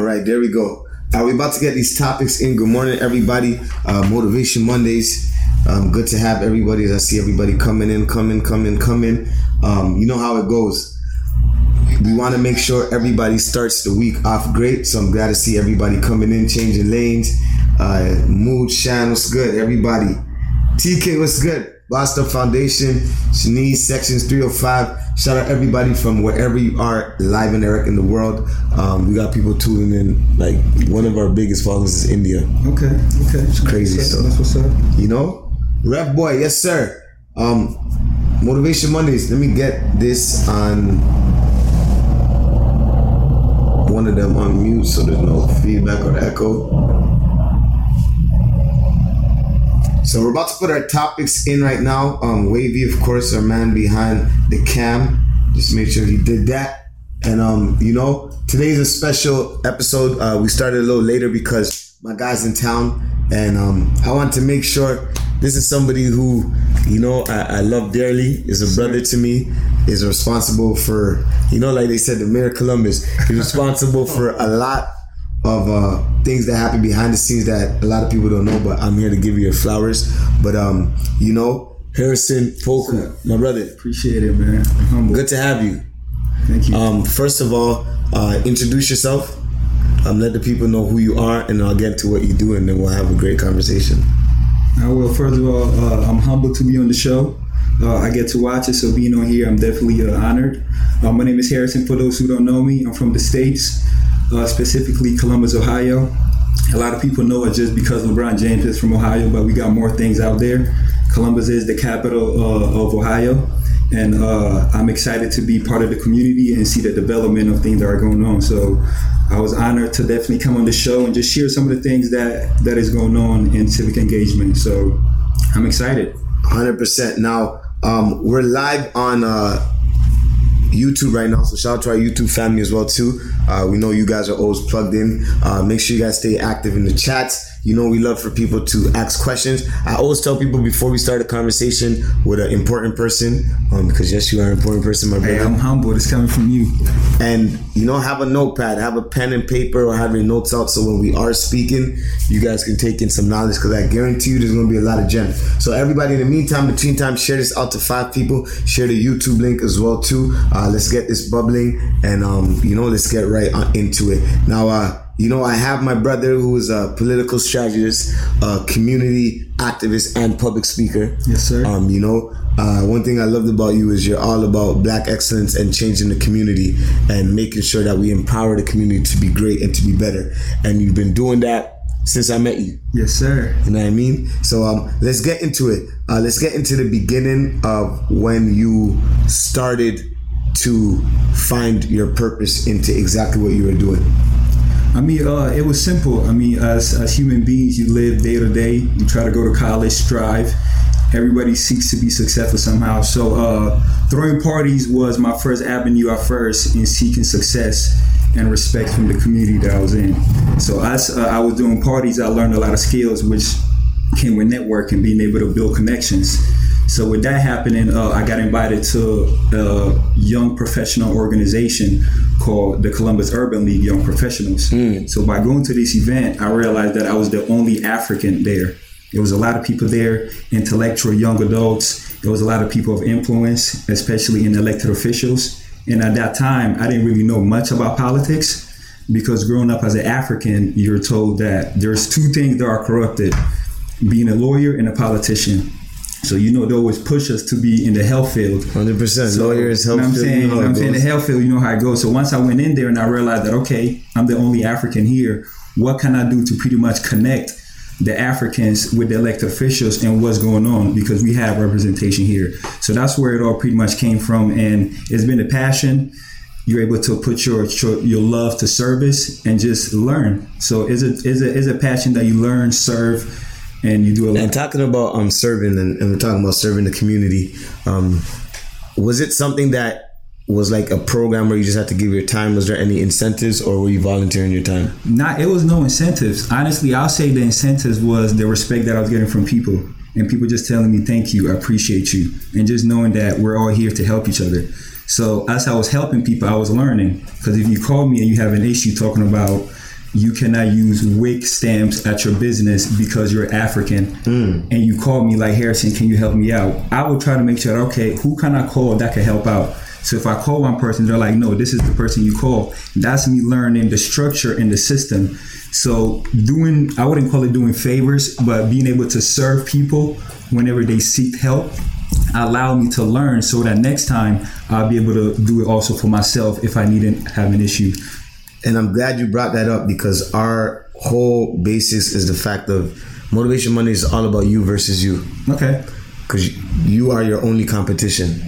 All right, there we go. Uh, we're about to get these topics in. Good morning, everybody. Uh, Motivation Mondays. Um, good to have everybody. I see everybody coming in, coming, coming, coming. Um, you know how it goes. We want to make sure everybody starts the week off great. So I'm glad to see everybody coming in, changing lanes. Uh, Mood, Shan, what's good? Everybody. TK, what's good? Boston Foundation, Shanice, Sections 305. Shout out everybody from wherever you are, live and Eric in the world. Um, we got people tuning in. Like one of our biggest followers is India. Okay, okay. It's crazy That's, stuff. that's what's up. You know, Rep Boy, yes sir. Um, Motivation Mondays. Let me get this on one of them on mute so there's no feedback or echo. So we're about to put our topics in right now. Um, Wavy, of course, our man behind the cam. Just make sure he did that. And um, you know, today's a special episode. Uh, we started a little later because my guy's in town, and um, I want to make sure this is somebody who, you know, I, I love dearly. Is a brother to me. Is responsible for, you know, like they said, the mayor of Columbus. He's responsible for a lot of uh, things that happen behind the scenes that a lot of people don't know. But I'm here to give you your flowers. But um, you know, Harrison Foku, my brother. Appreciate it, man. Humble. Good to have you. Thank you. Um, first of all, uh, introduce yourself. Um, let the people know who you are, and I'll get to what you do, and then we'll have a great conversation. I will. First of all, uh, I'm humbled to be on the show. Uh, I get to watch it, so being on here, I'm definitely uh, honored. Uh, my name is Harrison. For those who don't know me, I'm from the states, uh, specifically Columbus, Ohio. A lot of people know it just because LeBron James is from Ohio, but we got more things out there. Columbus is the capital uh, of Ohio, and uh, I'm excited to be part of the community and see the development of things that are going on. So I was honored to definitely come on the show and just share some of the things that that is going on in civic engagement. So I'm excited. Hundred percent. Now um, we're live on uh, YouTube right now, so shout out to our YouTube family as well too. Uh, we know you guys are always plugged in. Uh, make sure you guys stay active in the chats. You know we love for people to ask questions. I always tell people before we start a conversation with an important person, um, because yes, you are an important person, my brother. Hey, I'm humbled. It's coming from you. and you know have a notepad have a pen and paper or have your notes out so when we are speaking you guys can take in some knowledge because i guarantee you there's going to be a lot of gems so everybody in the meantime between time share this out to five people share the youtube link as well too uh, let's get this bubbling and um, you know let's get right on into it now uh, you know, I have my brother who is a political strategist, a community activist, and public speaker. Yes, sir. Um, you know, uh, one thing I loved about you is you're all about black excellence and changing the community and making sure that we empower the community to be great and to be better. And you've been doing that since I met you. Yes, sir. You know what I mean? So um, let's get into it. Uh, let's get into the beginning of when you started to find your purpose into exactly what you were doing. I mean, uh, it was simple. I mean, as, as human beings, you live day to day. You try to go to college, strive. Everybody seeks to be successful somehow. So, uh, throwing parties was my first avenue at first in seeking success and respect from the community that I was in. So, as uh, I was doing parties, I learned a lot of skills, which came with networking, being able to build connections. So with that happening, uh, I got invited to a young professional organization called the Columbus Urban League Young Professionals. So by going to this event, I realized that I was the only African there. There was a lot of people there, intellectual young adults. There was a lot of people of influence, especially in elected officials. And at that time, I didn't really know much about politics because growing up as an African, you're told that there's two things that are corrupted being a lawyer and a politician. So you know they always push us to be in the health field. Hundred percent. Lawyers, you help. know I'm field, saying, you you know know how what it I'm saying, the health field, you know how it goes. So once I went in there and I realized that okay, I'm the only African here. What can I do to pretty much connect the Africans with the elected officials and what's going on because we have representation here. So that's where it all pretty much came from, and it's been a passion. You're able to put your your, love to service and just learn. So is it's a it's a passion that you learn, serve, and you do a lot. And talking about um serving and, and we're talking about serving the community, um, was it something that was like a program where you just had to give your time? Was there any incentives or were you volunteering your time? Not, it was no incentives. Honestly, I'll say the incentives was the respect that I was getting from people and people just telling me, thank you, I appreciate you. And just knowing that we're all here to help each other. So as I was helping people, I was learning. Because if you call me and you have an issue talking about you cannot use WIC stamps at your business because you're African, Mm. and you call me like Harrison, can you help me out? I will try to make sure, okay, who can I call that can help out? So if I call one person, they're like, no, this is the person you call. That's me learning the structure and the system. So doing, I wouldn't call it doing favors, but being able to serve people whenever they seek help allow me to learn so that next time I'll be able to do it also for myself if I need to have an issue. And I'm glad you brought that up because our whole basis is the fact of Motivation Monday is all about you versus you. Okay. Because you are your only competition.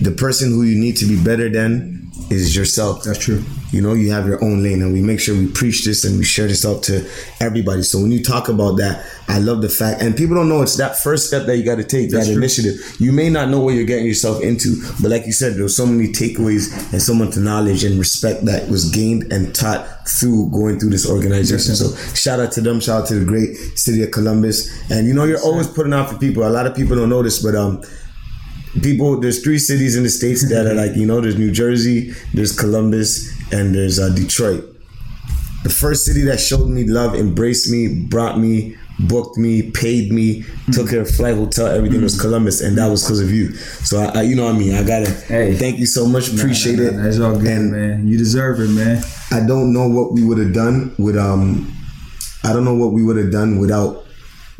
The person who you need to be better than is yourself. That's true. You know, you have your own lane, and we make sure we preach this and we share this out to everybody. So when you talk about that, I love the fact, and people don't know it's that first step that you got to take, That's that true. initiative. You may not know what you're getting yourself into, but like you said, there's so many takeaways and so much knowledge and respect that was gained and taught through going through this organization. So shout out to them, shout out to the great city of Columbus. And you know, you're always putting out for people. A lot of people don't know this, but um, people there's three cities in the states that are like you know there's new jersey there's columbus and there's uh, detroit the first city that showed me love embraced me brought me booked me paid me took care of flight hotel everything was columbus and that was because of you so I, I you know what i mean i gotta Hey. thank you so much appreciate Nah, it nah, nah, That's all good, and man. You deserve it, man. I don't know what we would have done with um I don't know what we would have done without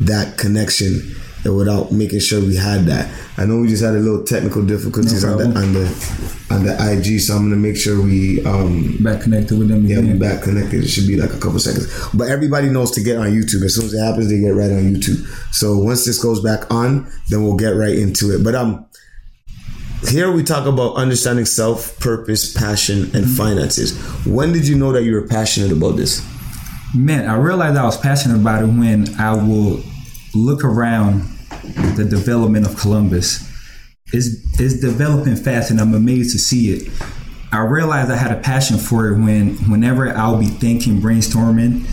that connection and without making sure we had that. I know we just had a little technical difficulties No on the on the on the IG, so I'm gonna make sure we um Back connected with them yeah, we back connected. It should be like a couple seconds. But everybody knows to get on YouTube. As soon as it happens, they get right on YouTube. So once this goes back on, then we'll get right into it. But um here we talk about understanding self, purpose, passion, and finances. When did you know that you were passionate about this? Man, I realized I was passionate about it when I will look around the development of Columbus. It's, it's developing fast and I'm amazed to see it. I realized I had a passion for it when whenever I'll be thinking, brainstorming,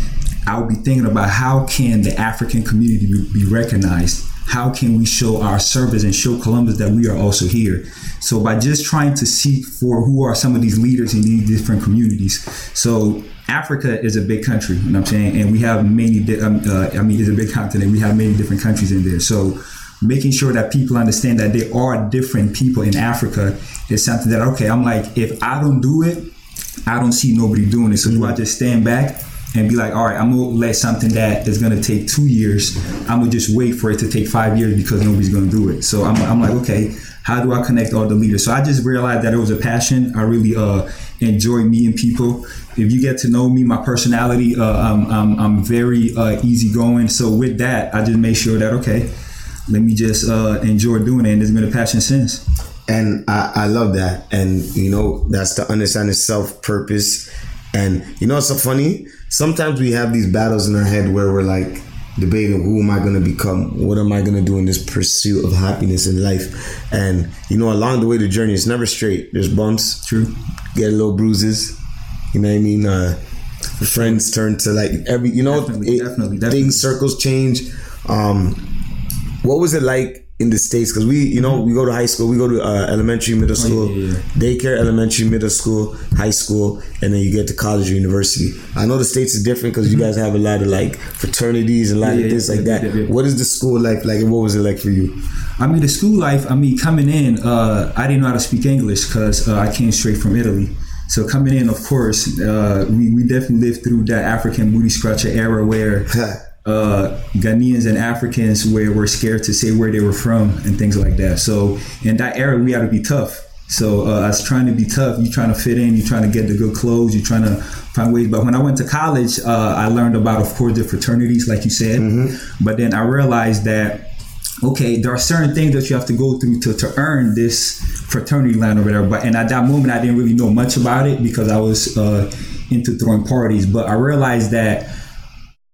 I'll be thinking about how can the African community be recognized? How can we show our service and show Columbus that we are also here? So by just trying to seek for who are some of these leaders in these different communities. So Africa is a big country, you know what I'm saying? And we have many, di- um, uh, I mean, it's a big continent. We have many different countries in there. So making sure that people understand that there are different people in Africa is something that, okay, I'm like, if I don't do it, I don't see nobody doing it. So do I just stand back and be like, all right, I'm gonna let something that is gonna take two years, I'm gonna just wait for it to take five years because nobody's gonna do it. So I'm, I'm like, okay, how do I connect all the leaders? So I just realized that it was a passion. I really uh, enjoy meeting people. If you get to know me, my personality, uh, I'm, I'm, I'm very uh, easygoing. So with that, I just make sure that okay, let me just uh, enjoy doing it, and it's been a passion since. And I, I love that. And you know, that's to understand self purpose. And you know, it's so funny. Sometimes we have these battles in our head where we're like debating who am I going to become? What am I going to do in this pursuit of happiness in life? And you know, along the way, the journey is never straight. There's bumps, True. get a little bruises. You know what I mean? Uh, friends turn to like every, you know, Definitely, definitely, definitely. things, circles change. Um, what was it like in the states? Because we, you know, we go to high school, we go to uh, elementary, middle school, Oh, yeah, yeah. daycare, elementary, middle school, high school, and then you get to college or university. I know the states is different because you guys have a lot of like fraternities and a lot Mm-hmm. Yeah, of this like that. What is the school life like, and what was it like for you? I mean, the school life. I mean, coming in, uh, I didn't know how to speak English because uh, I came straight from Italy. So coming in, of course, uh, we, we definitely lived through that African booty scratcher era where uh, Ghanaians and Africans were, were scared to say where they were from and things like that. So in that era, we had to be tough. So uh, I was trying to be tough. You're trying to fit in. You're trying to get the good clothes. You're trying to find ways. But when I went to college, uh, I learned about, of course, the fraternities, like you said. But then I realized that okay, there are certain things that you have to go through to, to earn this fraternity line or whatever. But and at that moment, I didn't really know much about it because I was uh, into throwing parties. But I realized that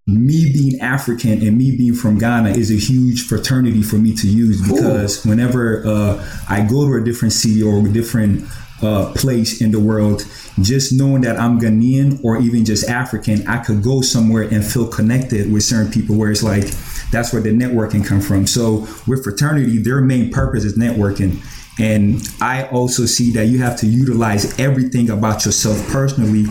me being African and me being from Ghana is a huge fraternity for me to use because whenever uh, I go to a different city or a different uh, place in the world, just knowing that I'm Ghanaian or even just African, I could go somewhere and feel connected with certain people where it's like that's where the networking come from. So with fraternity, their main purpose is networking. And I also see that you have to utilize everything about yourself personally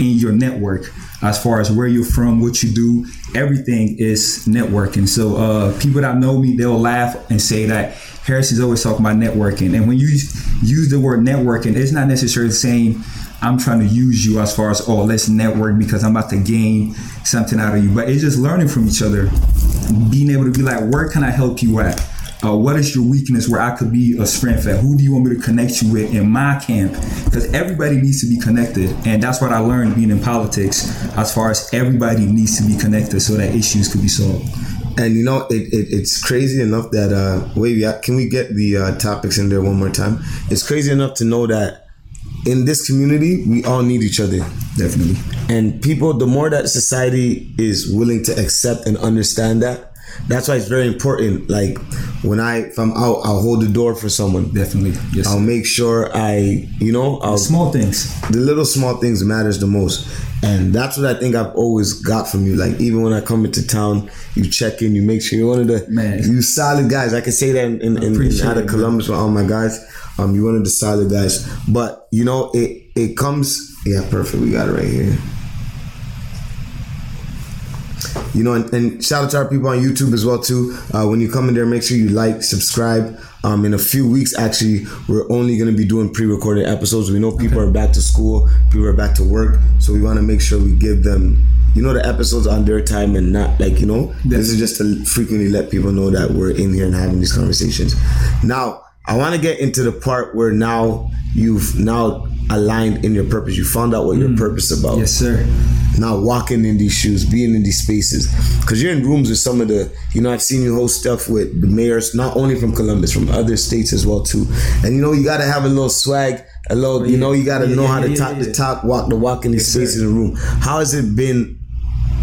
in your network. As far as where you're from, what you do, everything is networking. So uh, people that know me, they'll laugh and say that Harrison's always talking about networking. And when you use the word networking, it's not necessarily saying I'm trying to use you as far as oh let's network because I'm about to gain something out of you. But it's just learning from each other, being able to be like, where can I help you at? Uh, what is your weakness where I could be a strength at? Who do you want me to connect you with in my camp? Because everybody needs to be connected. And that's what I learned being in politics as far as everybody needs to be connected so that issues could be solved. And you know, it, it, it's crazy enough that, uh, wait, can we get the uh, topics in there one more time? It's crazy enough to know that in this community, we all need each other. Definitely. And people, the more that society is willing to accept and understand that, that's why it's very important. Like when I, if I'm out, I'll hold the door for someone. Definitely. Yes. I'll make sure I, you know, I'll, small things. The little small things matters the most, and that's what I think I've always got from you. Like even when I come into town, you check in, you make sure you're one of the man. You solid guys. I can say that in in, in, in out of Columbus with all my guys. Um, you're one of the solid guys. But you know, it it comes. Yeah, perfect. We got it right here. You know, and, and, shout out to our people on YouTube as well too. Uh, when you come in there, make sure you like, subscribe. Um, in a few weeks, actually, we're only going to be doing pre-recorded episodes. We know people okay. are back to school, people are back to work, so we want to make sure we give them, you know, the episodes on their time and not like you know. This is just to frequently let people know that we're in here and having these conversations. Now, I want to get into the part where now you've now aligned in your purpose. You found out what your mm. purpose about. Yes, sir. Now walking in these shoes, being in these spaces, because you're in rooms with some of the, you know, I've seen you host stuff with the mayors, not only from Columbus, from other states as well too. And you know, you got to have a little swag, a little, you know, you got to yeah, know yeah, how to yeah, talk the talk, walk the walk in these yes, spaces sir. in the room. How has it been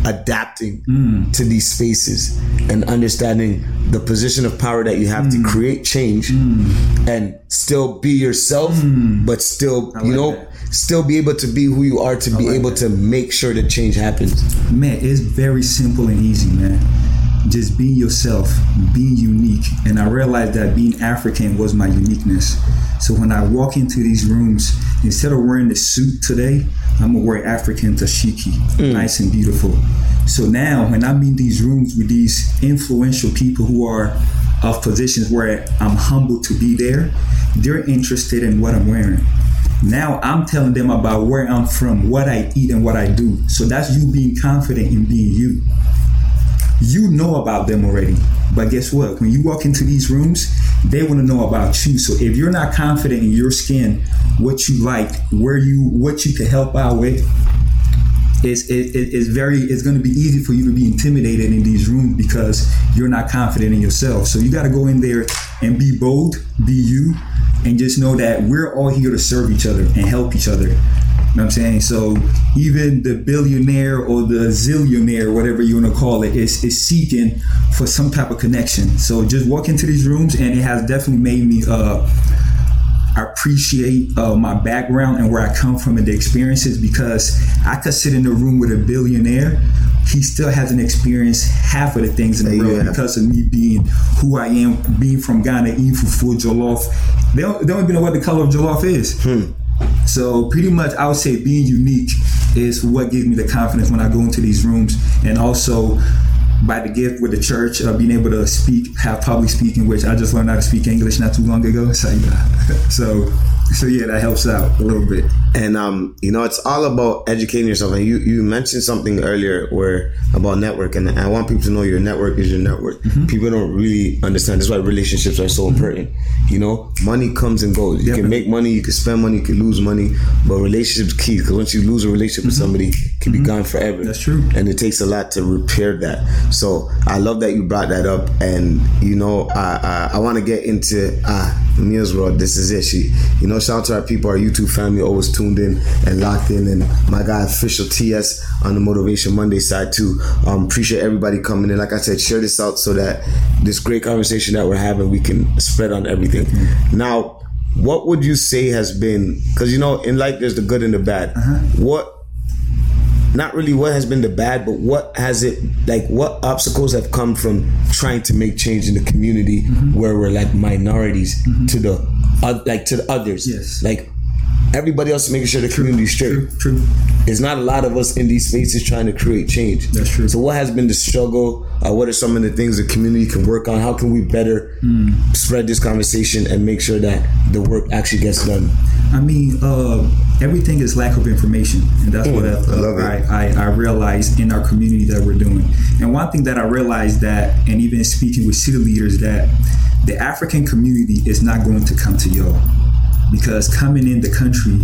adapting mm. to these spaces and understanding the position of power that you have mm. to create change mm. and still be yourself mm. but still you know that. still be able to be who you are to I be like able that. to make sure that change happens man it's very simple and easy man just being yourself, being unique. And I realized that being African was my uniqueness. So when I walk into these rooms, instead of wearing the suit today, I'm gonna wear African dashiki, mm. nice and beautiful. So now when I'm in these rooms with these influential people who are of positions where I'm humbled to be there, they're interested in what I'm wearing. Now I'm telling them about where I'm from, what I eat, and what I do. So that's you being confident in being you. You know about them already. But guess what? When you walk into these rooms, they want to know about you. So if you're not confident in your skin, what you like, where you, what you can help out with, it's, it, it's very it's going to be easy for you to be intimidated in these rooms because you're not confident in yourself so you got to go in there and be bold be you and just know that we're all here to serve each other and help each other you know what I'm saying? So even the billionaire or the zillionaire, whatever you want to call it, is, is seeking for some type of connection. So just walk into these rooms and it has definitely made me uh, appreciate uh, my background and where I come from and the experiences because I could sit in a room with a billionaire. He still hasn't experienced half of the things in the world because of me being who I am, being from Ghana, eating for fufu jollof. They don't, they don't even know what the color of jollof is. Hmm. So pretty much, I would say being unique is what gives me the confidence when I go into these rooms, and also by the gift with the church of being able to speak, have public speaking, which I just learned how to speak English not too long ago. So, so so yeah, that helps out a little bit. And um, you know, it's all about educating yourself. And you you mentioned something earlier where about network, and I want people to know your network is your network. Mm-hmm. People don't really understand. That's why relationships are so mm-hmm. important. You know, money comes and goes. You can make money, you can spend money, you can lose money, but relationships key. Because once you lose a relationship mm-hmm. with somebody, it can be mm-hmm. gone forever. That's true. And it takes a lot to repair that. So I love that you brought that up. And you know, I I, I want to get into ah Mia's world. This is it. She, you know, shout out to our people, our YouTube family, always tuned in and locked in, and my guy official TS on the Motivation Monday side too. Um, appreciate everybody coming in. Like I said, share this out so that this great conversation that we're having, we can spread on everything. Now, what would you say has been? Because you know, in life, there's the good and the bad. Uh-huh. What not really what has been the bad, but what has it like? What obstacles have come from trying to make change in the community mm-hmm. where we're like minorities mm-hmm. to the uh, like to the others? Yes. Like, everybody else is making sure the community's straight. True, true. There's not a lot of us in these spaces trying to create change. That's true. So, what has been the struggle? Uh, what are some of the things the community can work on? How can we better Hmm. spread this conversation and make sure that the work actually gets done? I mean, uh, everything is lack of information, and that's what I, Mm, I love. I, I, I realized in our community that we're doing. And one thing that I realized that, and even speaking with city leaders, that the African community is not going to come to y'all because coming in the country,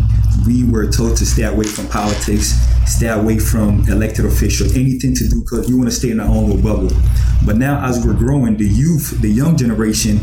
we were told to stay away from politics, stay away from elected officials, anything to do because you want to stay in our own little bubble. But now, as we're growing, the youth, the young generation,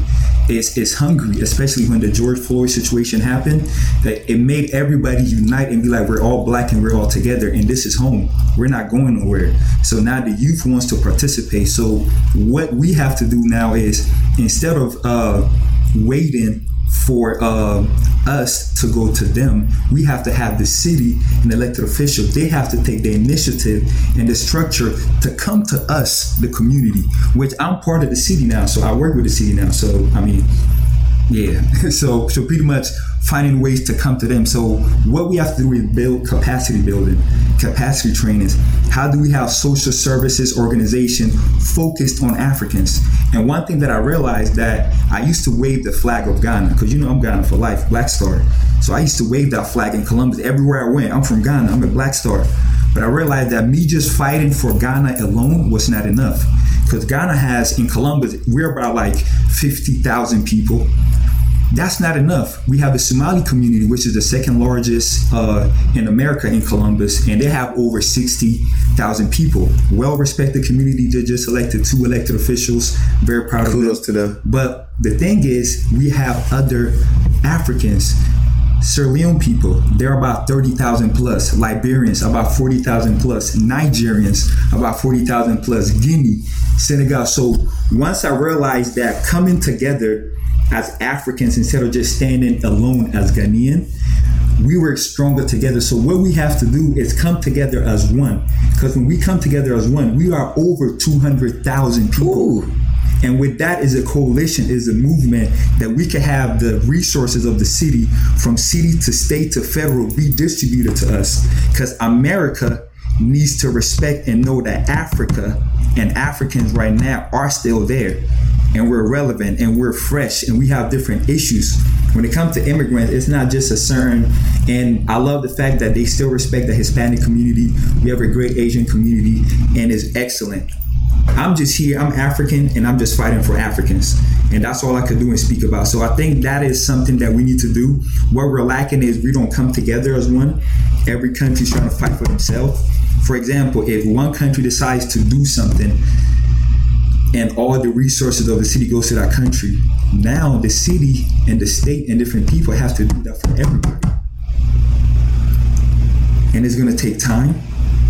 is is hungry, especially when the George Floyd situation happened. That it made everybody unite and be like, we're all black and we're all together, and this is home. We're not going nowhere. So now the youth wants to participate. So what we have to do now is instead of uh, waiting for uh, us to go to them, we have to have the city and elected officials. They have to take the initiative and the structure to come to us, the community. Which I'm part of the city now, so I work with the city now. So I mean, yeah. So so pretty much finding ways to come to them. So what we have to do is build capacity building, capacity trainings. How do we have social services organization focused on Africans? And one thing that I realized that I used to wave the flag of Ghana because you know I'm Ghana for life, Black Star. So I used to wave that flag in Columbus everywhere I went. I'm from Ghana. I'm a Black Star. But I realized that me just fighting for Ghana alone was not enough. Because Ghana has in Columbus, we're about like 50,000 people. That's not enough. We have the Somali community, which is the second largest uh, in America in Columbus, and they have over 60,000 people. Well respected community. They just elected two elected officials. Very proud of them. Kudos to them. But the thing is, we have other Africans. Sierra Leone people, they're about 30,000 plus. Liberians, about 40,000 plus. Nigerians, about 40,000 plus. Guinea, Senegal. So once I realized that coming together as Africans instead of just standing alone as Ghanaian, we were stronger together. So what we have to do is come together as one. Because when we come together as one, we are over 200,000 people. Ooh. And with that is a coalition, is a movement that we can have the resources of the city from city to state to federal be distributed to us. Because America needs to respect and know that Africa and Africans right now are still there. And we're relevant and we're fresh and we have different issues. When it comes to immigrants, it's not just a certain, and I love the fact that they still respect the Hispanic community. We have a great Asian community and it's excellent. I'm just here, I'm African, and I'm just fighting for Africans. And that's all I could do and speak about. So I think that is something that we need to do. What we're lacking is we don't come together as one. Every country's trying to fight for themselves. For example, if one country decides to do something and all the resources of the city goes to that country, now the city and the state and different people have to do that for everybody. And it's gonna take time.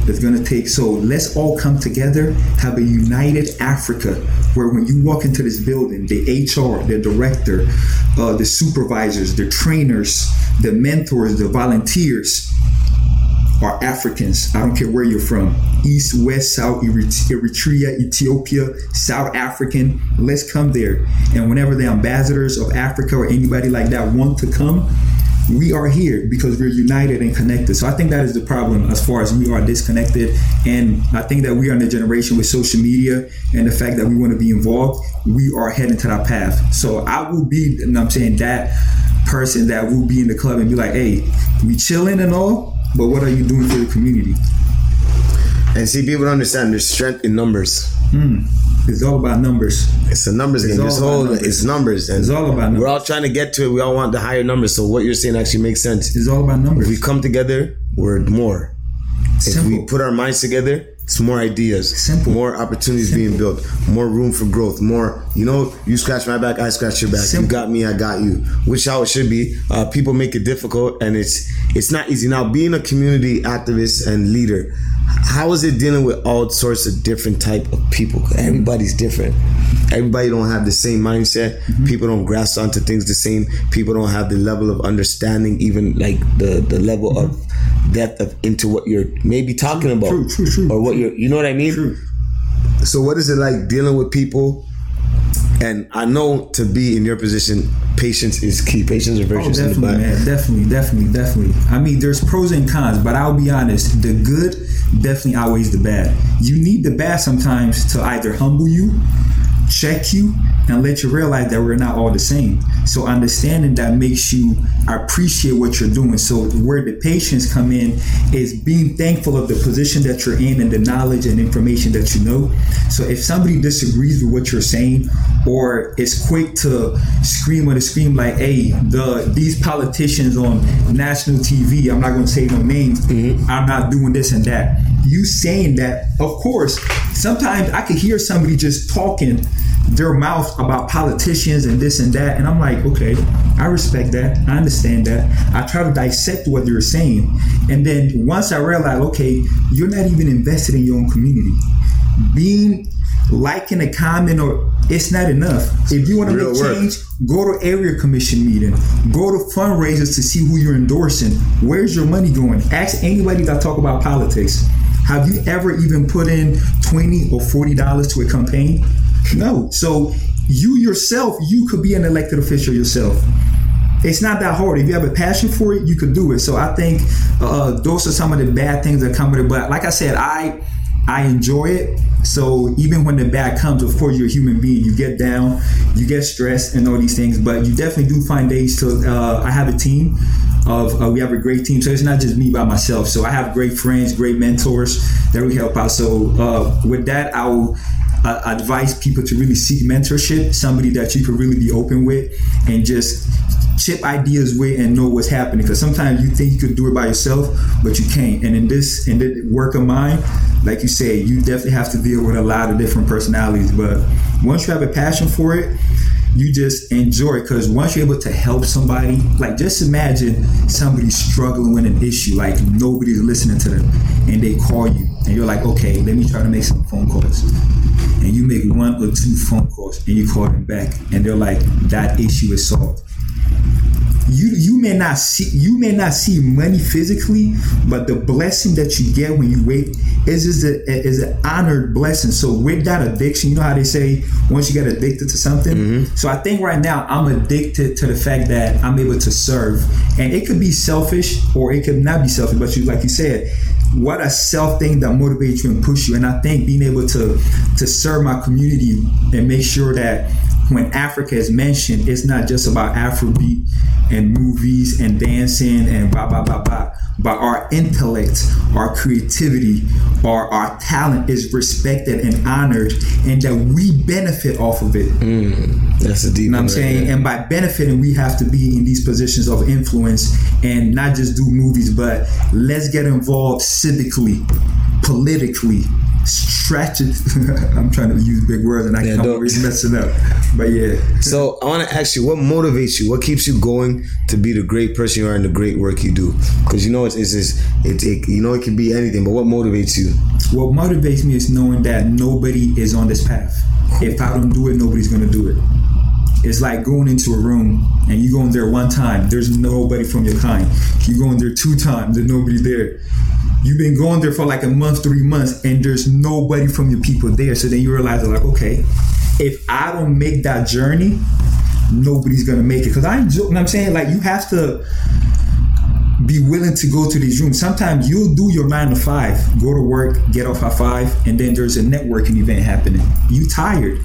It's gonna take so let's all come together, have a united Africa where when you walk into this building, the HR, the director, uh, the supervisors, the trainers, the mentors, the volunteers are Africans. I don't care where you're from. East, West, South, Eritrea, Ethiopia, South African. Let's come there. And whenever the ambassadors of Africa or anybody like that want to come, we are here because we're united and connected. So I think that is the problem as far as we are disconnected. And I think that we are in a generation with social media and the fact that we want to be involved, we are heading to that path. So I will be, and I'm saying that person that will be in the club and be like, hey, we chilling and all, but what are you doing for the community? And see, people don't understand there's strength in numbers. Hmm. It's all about numbers. It's a numbers game. all This whole numbers. it's numbers, and It's all about we're all trying to get to it. We all want the higher numbers. So what you're saying actually makes sense. It's all about numbers. If we come together, we're more. If we put our minds together, it's more ideas, Simple. more opportunities being built, more room for growth, more. You know, you scratch my back, I scratch your back. You got me, I got you. Which how it should be. Uh, people make it difficult, and it's it's not easy. Now, being a community activist and leader, how is it dealing with all sorts of different type of people? Everybody's different. Everybody don't have the same mindset. Mm-hmm. People don't grasp onto things the same. People don't have the level of understanding, even like the the level of depth of into what you're maybe talking about, True, true, true. or what you're. You know what I mean? True. So, what is it like dealing with people And I know to be in your position, patience is key. Patience or virtues oh, definitely, man. Definitely, definitely, definitely. I mean, there's pros and cons, but I'll be honest. The good definitely outweighs the bad. You need the bad sometimes to either humble you, check you, and let you realize that we're not all the same. So understanding that makes you appreciate what you're doing. So where the patience come in is being thankful of the position that you're in and the knowledge and information that you know. So if somebody disagrees with what you're saying or is quick to scream or to scream like, hey, the these politicians on national TV, I'm not gonna say no names, mm-hmm. I'm not doing this and that. You saying that, of course, sometimes I could hear somebody just talking their mouth about politicians and this and that. And I'm like, okay, I respect that. I understand that. I try to dissect what they're saying. And then once I realize, okay, you're not even invested in your own community. Being liking a comment or it's not enough. If you want to Real make work. change, go to area commission meeting, go to fundraisers to see who you're endorsing. Where's your money going? Ask anybody that talk about politics. Have you ever even put in twenty or forty dollars to a campaign? No. So you yourself, you could be an elected official yourself. It's not that hard. If you have a passion for it, you could do it. So I think uh, those are some of the bad things that come with it. But like I said, I I enjoy it. So even when the bad comes, of course, you're a human being. You get down, you get stressed, and all these things. But you definitely do find days to. Uh, I have a team of. Uh, we have a great team, so it's not just me by myself. So I have great friends, great mentors that we help out. So uh, with that, I will uh, advise people to really seek mentorship, somebody that you can really be open with, and just chip ideas with and know what's happening. Because sometimes you think you could do it by yourself, but you can't. And in this in this work of mine, like you said, you definitely have to deal with a lot of different personalities. But once you have a passion for it, you just enjoy it because once you're able to help somebody, like just imagine somebody struggling with an issue, like nobody's listening to them, and they call you, and you're like, okay, let me try to make some phone calls. And you make one or two phone calls, and you call them back, and they're like, that issue is solved you you may not see you may not see money physically, but the blessing that you get when you wait is is a is an honored blessing. So with that addiction, you know how they say once you get addicted to something. Mm-hmm. So I think right now I'm addicted to the fact that I'm able to serve, and it could be selfish or it could not be selfish. But you like you said, what a self thing that motivates you and push you. And I think being able to to serve my community and make sure that when Africa is mentioned, it's not just about Afrobeat and movies and dancing and blah blah blah blah. But our intellect, our creativity, our our talent is respected and honored, and that we benefit off of it. Mm, that's a deep You know what I'm saying? And by benefiting, we have to be in these positions of influence and not just do movies, but let's get involved civically, politically, strategy. I'm trying to use big words and I Yeah, don't. always messing up. But yeah. So I want to ask you, what motivates you? What keeps you going to be the great person you are and the great work you do? Because you know it's it's, it's it, it you know it can be anything, but what motivates you? What motivates me is knowing that nobody is on this path. If I don't do it, nobody's gonna do it. It's like going into a room and you go in there one time, there's nobody from your kind. You go in there two times, there's nobody there. You've been going there for like a month, three months, and there's nobody from your people there. So then you realize, like, okay, if I don't make that journey, nobody's gonna make it. Because I enjoy, you know I'm saying, like, you have to be willing to go to these rooms. Sometimes you'll do your nine to five, go to work, get off at five, and then there's a networking event happening. You tired,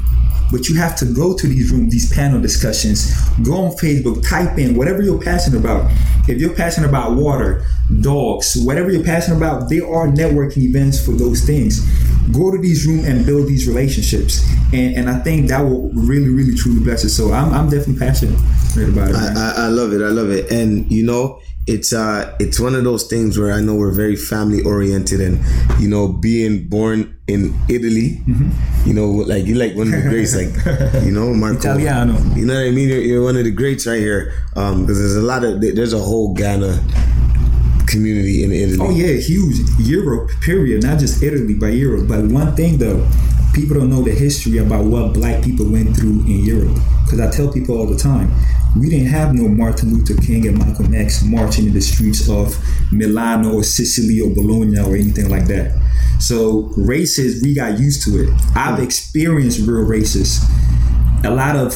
but you have to go to these rooms, these panel discussions. Go on Facebook, type in whatever you're passionate about. If you're passionate about water, dogs, whatever you're passionate about, there are networking events for those things. Go to these rooms and build these relationships, and and I think that will really, really, truly bless us. So I'm, I'm definitely passionate about it. I, I, I love it. I love it. And you know, it's uh it's one of those things where I know we're very family oriented and you know, being born in Italy, Mm-hmm. you know, like you're like one of the greats, like you know, Marco. Italiano. You know what I mean? You're, you're one of the greats right here. Um, because there's a lot of there's a whole Ghana community in Italy. Oh yeah, huge. Europe, period. Not just Italy, but Europe. But one thing though, people don't know the history about what black people went through in Europe. Because I tell people all the time, we didn't have no Martin Luther King and Malcolm X marching in the streets of Milano or Sicily or Bologna or anything like that. So racist, we got used to it. I've experienced real racists. a lot of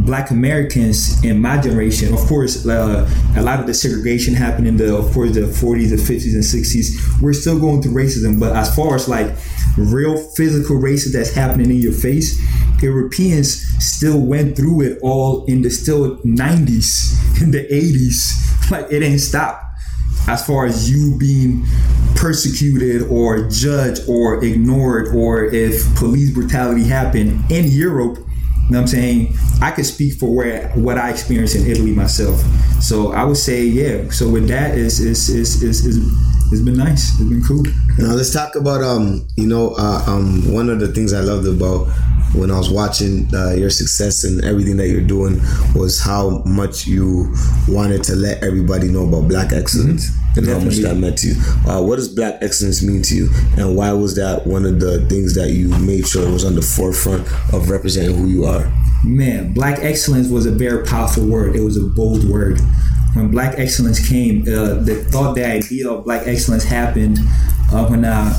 black Americans in my generation, of course, uh, a lot of the segregation happened in the, of course, the 40s, the 50s, and 60s. We're still going through racism, but as far as like real physical racism that's happening in your face, Europeans still went through it all in the still 90s, in the 80s. Like it ain't stopped as far as you being persecuted or judged or ignored or if police brutality happened in Europe you know what I'm saying? I could speak for where what I experienced in Italy myself. So I would say, yeah. So with that, is is is is it's been nice. It's been cool. Now let's talk about um, you know, uh, um, one of the things I loved about when I was watching uh, your success and everything that you're doing was how much you wanted to let everybody know about Black excellence mm-hmm. And how much that meant to you. Uh, what does Black excellence mean to you, and why was that one of the things that you made sure was on the forefront of representing who you are? Man, Black excellence was a very powerful word. It was a bold word. When Black excellence came, uh, the thought, the idea of Black excellence happened uh, when I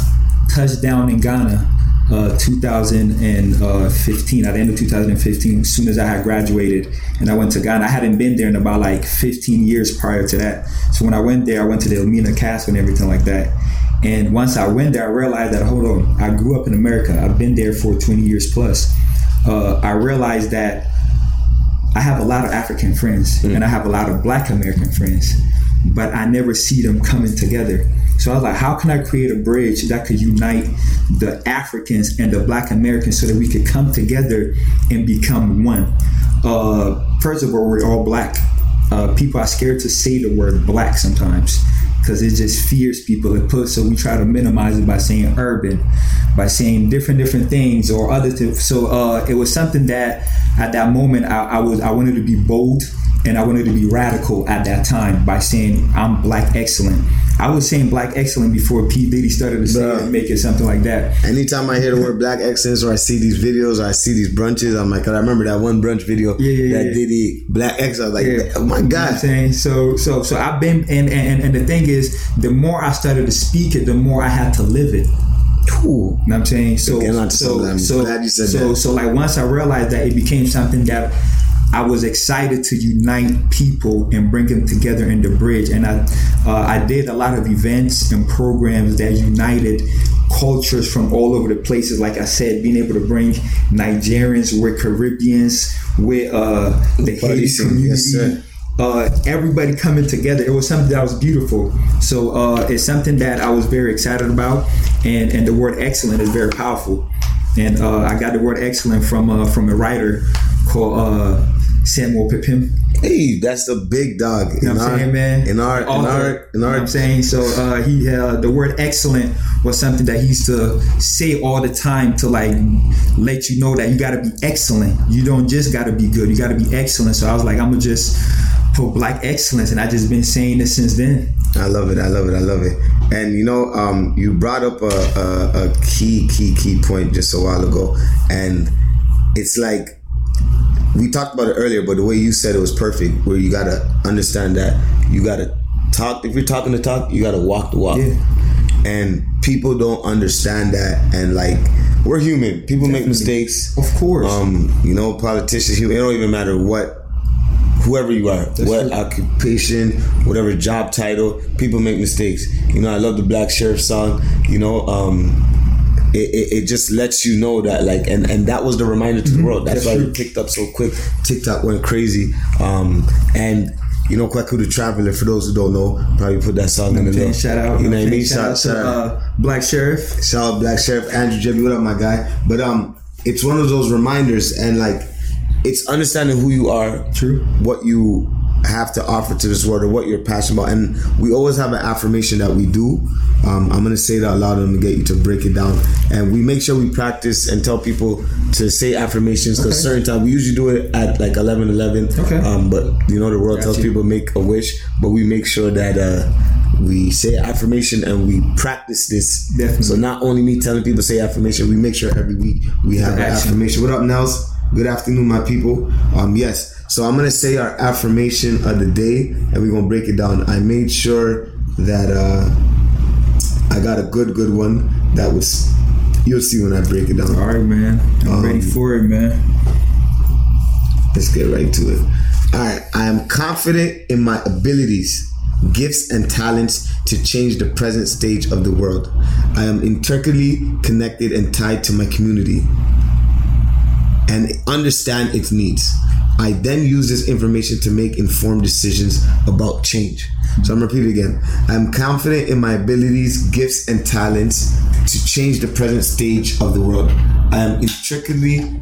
touched down in Ghana uh, 2015, at the end of 2015, as soon as I had graduated and I went to Ghana. I hadn't been there in about like 15 years prior to that. So when I went there, I went to the Elmina Castle and everything like that. And once I went there, I realized that, hold on, I grew up in America. I've been there for 20 years plus. Uh, I realized that I have a lot of African friends mm. and I have a lot of Black American friends, but I never see them coming together. So I was like, how can I create a bridge that could unite the Africans and the Black Americans so that we could come together and become one? Uh, first of all, we're all Black. Uh, people are scared to say the word Black sometimes because it just fears people It puts So we try to minimize it by saying urban, by saying different different things or other. so uh, it was something that at that moment I, I was I wanted to be bold and I wanted to be radical at that time by saying I'm black excellent. I was saying black excellent before P Diddy started to say make it something like that. Anytime I hear the word black excellence or I see these videos or I see these brunches, I'm like, I remember that one brunch video yeah, yeah, that yeah. Diddy black excellence. Like, yeah. oh my god! You know I'm saying so, so, so I've been and, and and the thing is, the more I started to speak it, the more I had to live it. Ooh. You know what I'm saying? So, so, so, so, so, so, like once I realized that it became something that I was excited to unite people and bring them together in the bridge. And I, uh, I did a lot of events and programs that united cultures from all over the places. Like I said, being able to bring Nigerians with Caribbeans, with uh, the Haiti community. Yes, uh, everybody coming together. It was something that was beautiful. So uh, it's something that I was very excited about, and and the word excellent is very powerful. And uh, I got the word excellent from uh, from a writer called uh, Samuel Pepin. Hey, that's the big dog. You know what I'm saying, man? In our, in our, in our, you know what I'm saying. So uh, he, uh, the word excellent was something that he used to say all the time to like let you know that you got to be excellent. You don't just got to be good. You got to be excellent. So I was like, I'm gonna just put black excellence, and I just been saying this since then. I love it. I love it. I love it. And you know, um, you brought up a, a, a key, key, key point just a while ago, and it's like we talked about it earlier, but the way you said it was perfect. Where you gotta understand that you gotta talk. If you're talking to talk, you gotta walk the walk. Yeah. And people don't understand that, and like we're human. People Definitely. make mistakes. Of course. Um, you know, politicians. It don't even matter what whoever you are, That's what true. occupation, whatever job title, people make mistakes. You know, I love the Black Sherif song. You know, um, it, it, it, just lets you know that like and and that was the reminder to the mm-hmm. world that's, that's why we picked up so quick tiktok went crazy um and you know Kwaku the Traveler, for those who don't know, probably put that song in the little. Shout out. You know what I mean? Shout, out to uh, Black Sherif. Shout out Black Sherif. Andrew Jebby, what up, my guy? But um, it's one of those reminders and like it's understanding who you are. True. What you have to offer to this world or what you're passionate about. And we always have an affirmation that we do. Um, I'm going to say that loud and get you to break it down. And we make sure we practice and tell people to say affirmations because okay. certain time we usually do it at like 11 11. Okay. Um, but you know, the world Got tells you. people make a wish, but we make sure that uh, we say affirmation and we practice this. Definitely. So not only me telling people say affirmation, we make sure every week we have an affirmation. What up, Nels? Good afternoon, my people. Um, yes, so I'm gonna say our affirmation of the day, and we're gonna break it down. I made sure that uh, I got a good, good one that was. You'll see when I break it down. All right, man. I'm um, ready for it, man. let's get right to it. All right, I am confident in my abilities, gifts, and talents to change the present stage of the world. I am intricately connected and tied to my community and understand its needs. I then use this information to make informed decisions about change. So I'm repeating again. I'm confident in my abilities, gifts, and talents to change the present stage of the world. I am intricately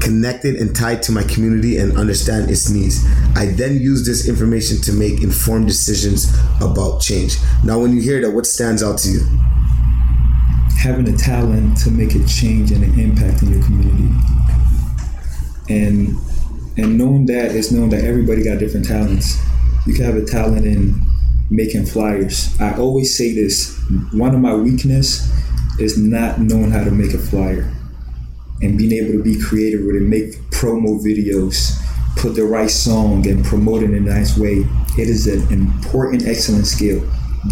connected and tied to my community and understand its needs. I then use this information to make informed decisions about change. Now, when you hear that, what stands out to you? Having a talent to make a change and an impact in your community. And and knowing that is knowing that everybody got different talents. You can have a talent in making flyers. I always say this. One of my weakness is not knowing how to make a flyer and being able to be creative with it, make promo videos, put the right song and promote it in a nice way. It is an important, excellent skill.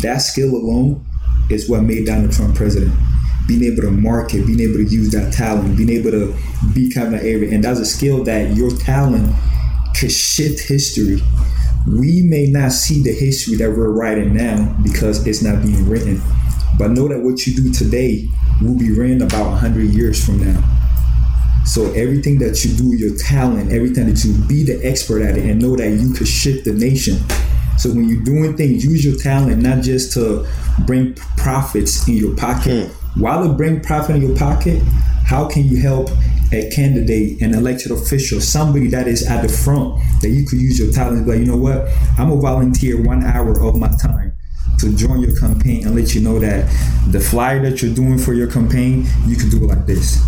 That skill alone is what made Donald Trump president. Being able to market, being able to use that talent, being able to be kind of area. And that's a skill that your talent could shift history. We may not see the history that we're writing now because it's not being written. But know that what you do today will be written about 100 years from now. So everything that you do, your talent, everything that you be the expert at it and know that you could shift the nation. So when you're doing things, use your talent not just to bring profits in your pocket. Hmm. While it bring profit in your pocket, how can you help a candidate, an elected official, somebody that is at the front that you could use your talent? But you know what? I'm gonna volunteer one hour of my time to join your campaign and let you know that the flyer that you're doing for your campaign, you can do it like this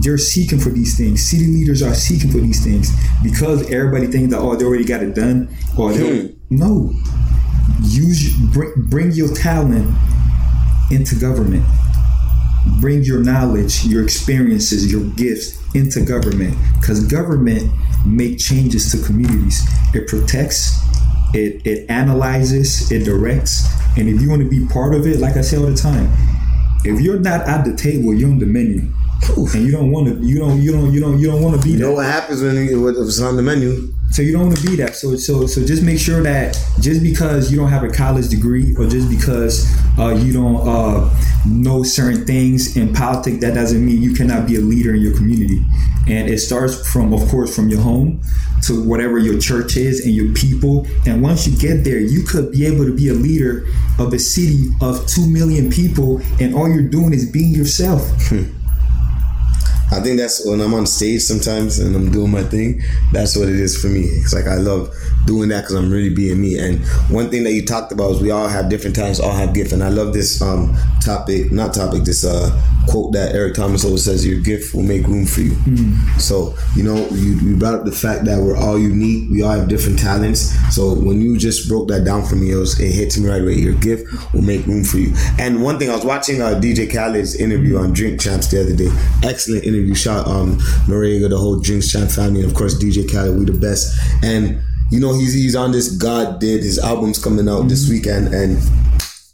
they're seeking for these things. City leaders are seeking for these things because everybody thinks that oh they already got it done or they hmm. no. Use bring, bring your talent into government. Bring your knowledge, your experiences, your gifts into government because government make changes to communities. It protects, it it analyzes, it directs, and if you want to be part of it, like I say all the time, if you're not at the table, you're on the menu. And you don't want to you don't you don't you don't you don't want to be you know what happens when it's on the menu so you don't want to be that. So so so just make sure that just because you don't have a college degree or just because uh, you don't uh, know certain things in politics that doesn't mean you cannot be a leader in your community. And it starts from of course from your home to whatever your church is and your people. And once you get there you could be able to be a leader of a city of 2 million people and all you're doing is being yourself. Hmm. I think that's when I'm on stage sometimes and I'm doing my thing. That's what it is for me. It's like I love doing that because I'm really being me. And one thing that you talked about is we all have different talents, all have gifts. And I love this um, topic, not topic, this uh, quote that Eric Thomas always says: "Your gift will make room for you." Mm. So you know, you, you brought up the fact that we're all unique. We all have different talents. So when you just broke that down for me, it, was, it hits me right away. Your gift will make room for you. And one thing I was watching uh, DJ Khaled's interview on Drink Champs the other day. Excellent interview. We shot um, Noreaga, the whole Drink Champs family, and of course DJ Khaled. We the best. And you know, he's he's on this God did his album's coming out mm-hmm. this weekend and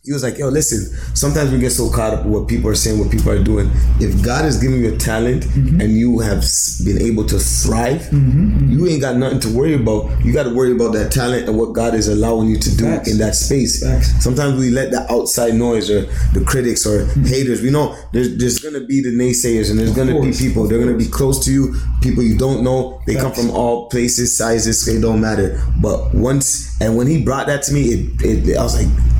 he was like, yo, listen, sometimes we get so caught up with what people are saying, what people are doing. If God is giving you a talent mm-hmm. and you have been able to thrive, mm-hmm, mm-hmm. you ain't got nothing to worry about. You got to worry about that talent and what God is allowing you to do Facts. in that space. Facts. Sometimes we let the outside noise or the critics or mm-hmm. haters, we know there's, there's going to be the naysayers and there's going to be people. They're going to be close to you, people you don't know. They Facts. come from all places, sizes, it don't matter. But once, and when he brought that to me, it, it I was like,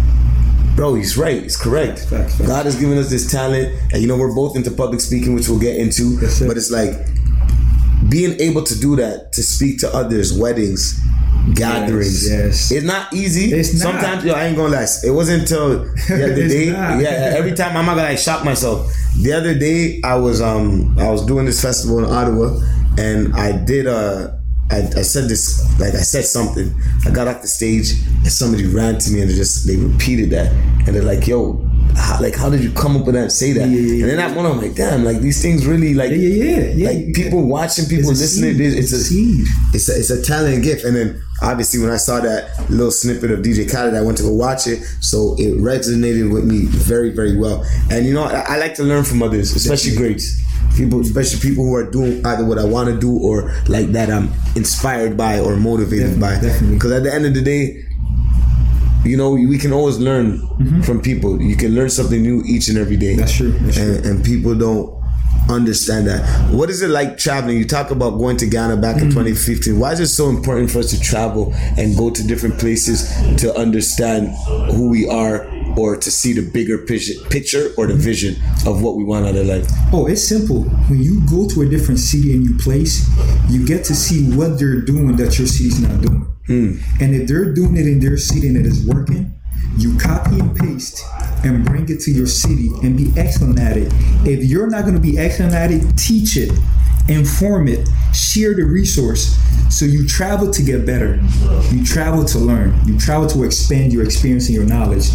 bro, he's right. He's correct. Facts, facts. God has given us this talent, and you know we're both into public speaking, which we'll get into. But it's like being able to do that to speak to others, weddings, gatherings. Yes, yes. It's not easy. It's not. Sometimes, yo, I ain't gonna lie. It wasn't until the other day. Not. Yeah, every time I'm not gonna like shock myself. The other day, I was um I was doing this festival in Ottawa, and I did a I, I said this like I said something. I got off the stage and somebody ran to me and they just they repeated that and they're like, "Yo, how, like how did you come up with that and say that? Yeah, yeah, yeah. and then that one, I'm like, damn, like these things really like Yeah, yeah, yeah, like people watching, people It's listening. seed. It's a seed. it's a, it's a talent and gift. And then obviously when I saw that little snippet of DJ Khaled, I went to go watch it. So it resonated with me very, very well. And you know, I, I like to learn from others, especially greats. People, especially people who are doing either what I want to do or like that I'm inspired by or motivated Definitely, by. Because at the end of the day, you know, we can always learn from people. You can learn something new each and every day. Mm-hmm. That's true, that's true. and, and people don't understand that. What is it like traveling? You talk about going to Ghana back Mm-hmm. in 2015. Why is it so important for us to travel and go to different places to understand who we are or to see the bigger picture, or the vision of what we want out of life? Oh, it's simple. When you go to a different city and you place, you get to see what they're doing that your city's not doing. Hmm. And if they're doing it in their city and it is working, you copy and paste and bring it to your city and be excellent at it. If you're not going to be excellent at it, teach it, inform it, share the resource. So you travel to get better. You travel to learn. You travel to expand your experience and your knowledge.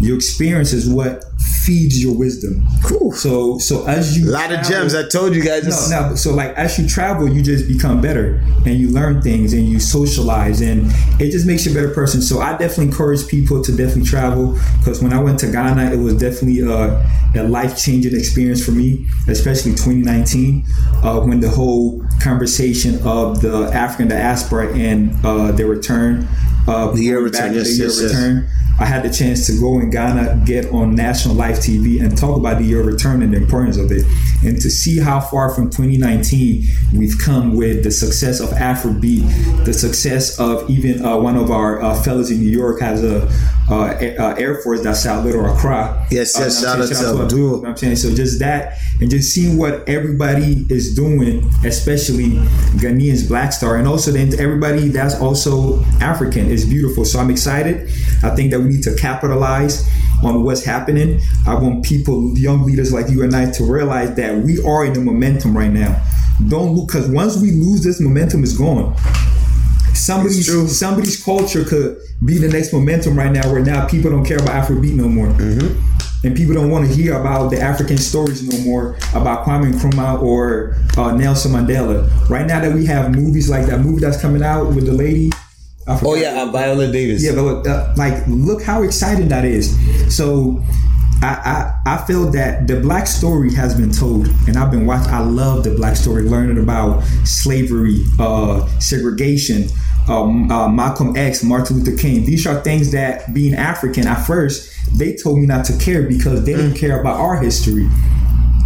Your experience is what feeds your wisdom. Cool. So so as you A lot of gems. I told you guys. no, no. So like as you travel, you just become better and you learn things and you socialize and it just makes you a better person. So I definitely encourage people to definitely travel because when I went to Ghana, it was definitely uh, a life changing experience for me, especially 2019 uh, when the whole conversation of the African diaspora and uh, their return. Uh, The year return, back, yes, the year yes, yes. I had the chance to go in Ghana, get on national live TV, and talk about the year return and the importance of it, and to see how far from 2019 we've come with the success of Afrobeat, the success of even uh, one of our uh, fellows in New York has a uh, uh, Air Force that's out Little Accra. Yes, Uh, yes, know shout out to Abdul. You know what I'm saying? So just that, and just seeing what everybody is doing, especially Ghanaians, Black Star, and also then everybody that's also African is beautiful. So I'm excited. I think that we need to capitalize on what's happening. I want people, young leaders like you and I, to realize that we are in the momentum right now. Don't look because once we lose this momentum, is gone. Somebody's somebody's culture could be the next momentum right now, where now people don't care about Afrobeat no more and people don't want to hear about the African stories no more about Kwame Nkrumah or uh, Nelson Mandela. Right now that we have movies like that movie that's coming out with the lady. Oh yeah, uh, Viola Davis. Yeah, but uh, like, look how exciting that is. So, I, I I feel that the black story has been told, and I've been watching. I love the black story, learning about slavery, uh, segregation, um, uh, Malcolm X, Martin Luther King. These are things that, being African, at first they told me not to care because they didn't care about our history.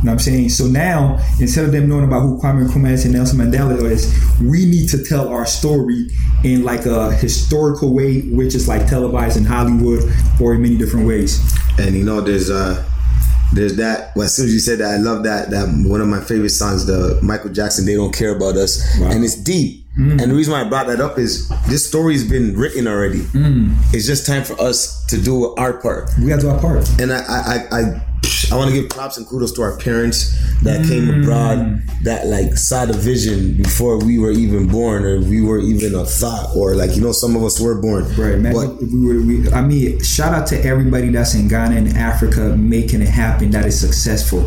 You know what I'm saying? So now, instead of them knowing about who Kwame Nkrumah is and Nelson Mandela is, we need to tell our story in like a historical way, which is like televised in Hollywood or in many different ways. And you know, there's uh there's that. Well, as soon as you said that, I love that. That one of my favorite songs, the Michael Jackson. They don't care about us, Wow. and it's deep. And the reason why I brought that up is this story's been written already. It's just time for us to do our part. We got to do our part. And I, I, I, I, I want to give props and kudos to our parents that came mm. abroad, that like saw the vision before we were even born, or we were even a thought, or like you know, some of us were born. Right, man. But we were, we, I mean, shout out to everybody that's in Ghana and Africa making it happen that is successful.